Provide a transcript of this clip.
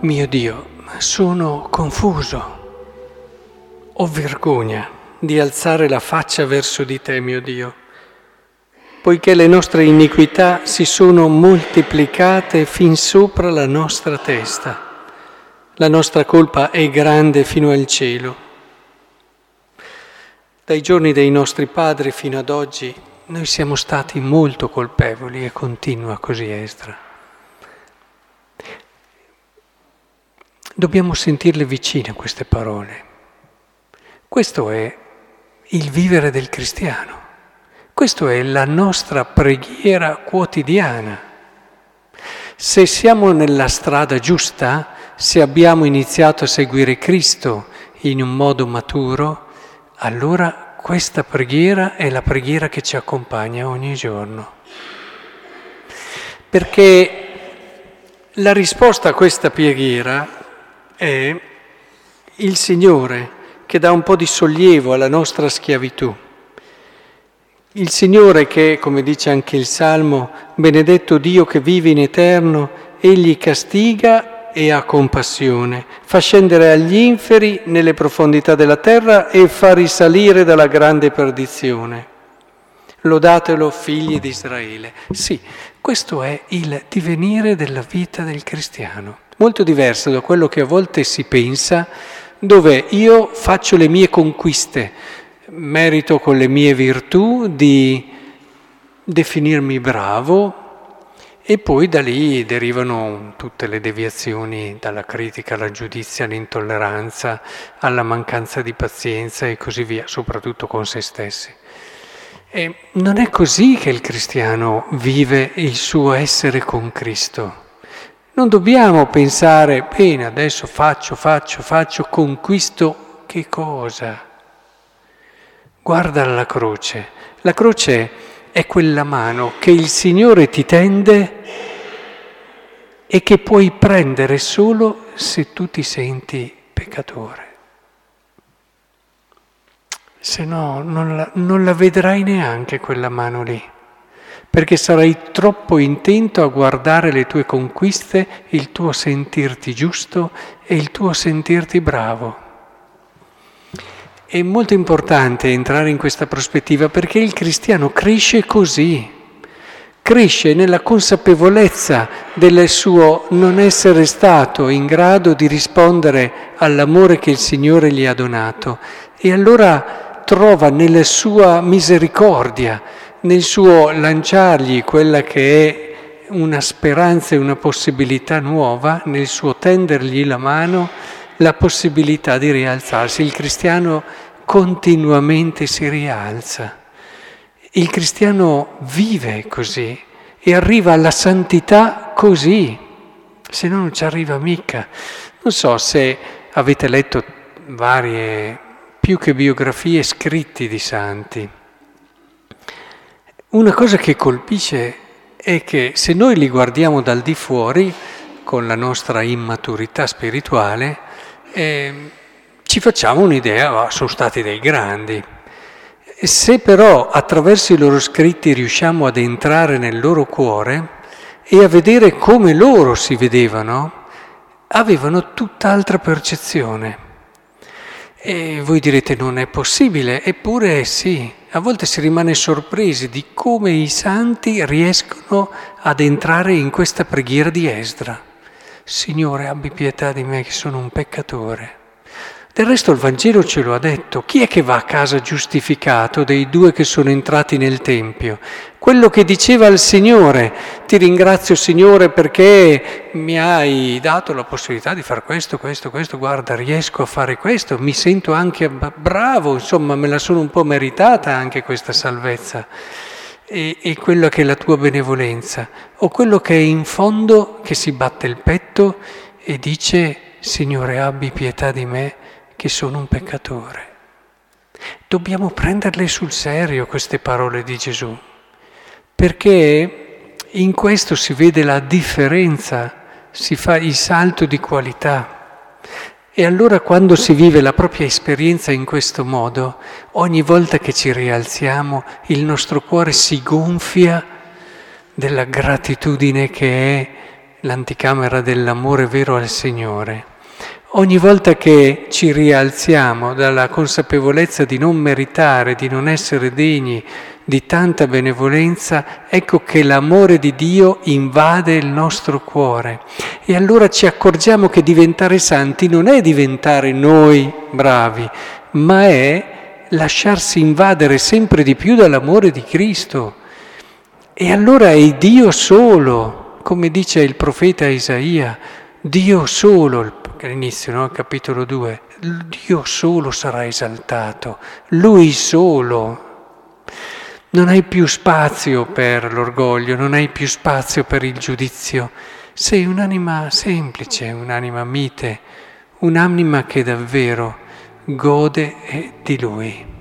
mio Dio, sono confuso, ho vergogna di alzare la faccia verso di te, mio Dio, poiché le nostre iniquità si sono moltiplicate fin sopra la nostra testa. La nostra colpa è grande fino al cielo. Dai giorni dei nostri padri fino ad oggi noi siamo stati molto colpevoli e continua così Esdra. Dobbiamo sentirle vicine queste parole. Questo è il vivere del cristiano. Questa è la nostra preghiera quotidiana. Se siamo nella strada giusta, se abbiamo iniziato a seguire Cristo in un modo maturo, allora questa preghiera è la preghiera che ci accompagna ogni giorno. Perché la risposta a questa preghiera è il Signore che dà un po' di sollievo alla nostra schiavitù. Il Signore che, come dice anche il Salmo, benedetto Dio che vive in eterno, egli castiga e ha compassione, fa scendere agli inferi nelle profondità della terra e fa risalire dalla grande perdizione. Lodatelo figli di Israele. Sì, questo è il divenire della vita del cristiano, molto diverso da quello che a volte si pensa, dove io faccio le mie conquiste, merito con le mie virtù di definirmi bravo, e poi da lì derivano tutte le deviazioni dalla critica alla giudizia, all'intolleranza, alla mancanza di pazienza e così via, soprattutto con se stessi. E non è così che il cristiano vive il suo essere con Cristo. Non dobbiamo pensare, bene, adesso faccio, faccio, faccio, conquisto che cosa? Guarda la croce. La croce è quella mano che il Signore ti tende e che puoi prendere solo se tu ti senti peccatore. Se no non la, non la vedrai neanche quella mano lì, perché sarai troppo intento a guardare le tue conquiste, il tuo sentirti giusto e il tuo sentirti bravo. È molto importante entrare in questa prospettiva perché il cristiano cresce così, cresce nella consapevolezza del suo non essere stato in grado di rispondere all'amore che il Signore gli ha donato e allora trova nella sua misericordia, nel suo lanciargli quella che è una speranza e una possibilità nuova, nel suo tendergli la mano, la possibilità di rialzarsi. Il cristiano continuamente si rialza. Il cristiano vive così e arriva alla santità così, se no non ci arriva mica. Non so se avete letto varie, più che biografie, scritti di santi. Una cosa che colpisce è che se noi li guardiamo dal di fuori, con la nostra immaturità spirituale, eh, ci facciamo un'idea, oh, sono stati dei grandi. Se però attraverso i loro scritti riusciamo ad entrare nel loro cuore e a vedere come loro si vedevano, avevano tutt'altra percezione. E voi direte non è possibile, eppure sì, a volte si rimane sorpresi di come i santi riescono ad entrare in questa preghiera di Esdra. Signore, abbi pietà di me che sono un peccatore. Del resto il Vangelo ce lo ha detto. Chi è che va a casa giustificato dei due che sono entrati nel Tempio? Quello che diceva al Signore, ti ringrazio Signore perché mi hai dato la possibilità di fare questo, questo, questo, guarda, riesco a fare questo, mi sento anche bravo, insomma me la sono un po' meritata anche questa salvezza. E, e quella che è la tua benevolenza, o quello che è in fondo che si batte il petto e dice Signore abbi pietà di me che sono un peccatore. Dobbiamo prenderle sul serio queste parole di Gesù, perché in questo si vede la differenza, si fa il salto di qualità. E allora quando si vive la propria esperienza in questo modo, ogni volta che ci rialziamo, il nostro cuore si gonfia della gratitudine che è l'anticamera dell'amore vero al Signore. Ogni volta che ci rialziamo dalla consapevolezza di non meritare, di non essere degni di tanta benevolenza, ecco che l'amore di Dio invade il nostro cuore. E allora ci accorgiamo che diventare santi non è diventare noi bravi, ma è lasciarsi invadere sempre di più dall'amore di Cristo. E allora è Dio solo, come dice il profeta Isaia, Dio solo, all'inizio, no? capitolo 2, Dio solo sarà esaltato, Lui solo. Non hai più spazio per l'orgoglio, non hai più spazio per il giudizio. Sei un'anima semplice, un'anima mite, un'anima che davvero gode di Lui.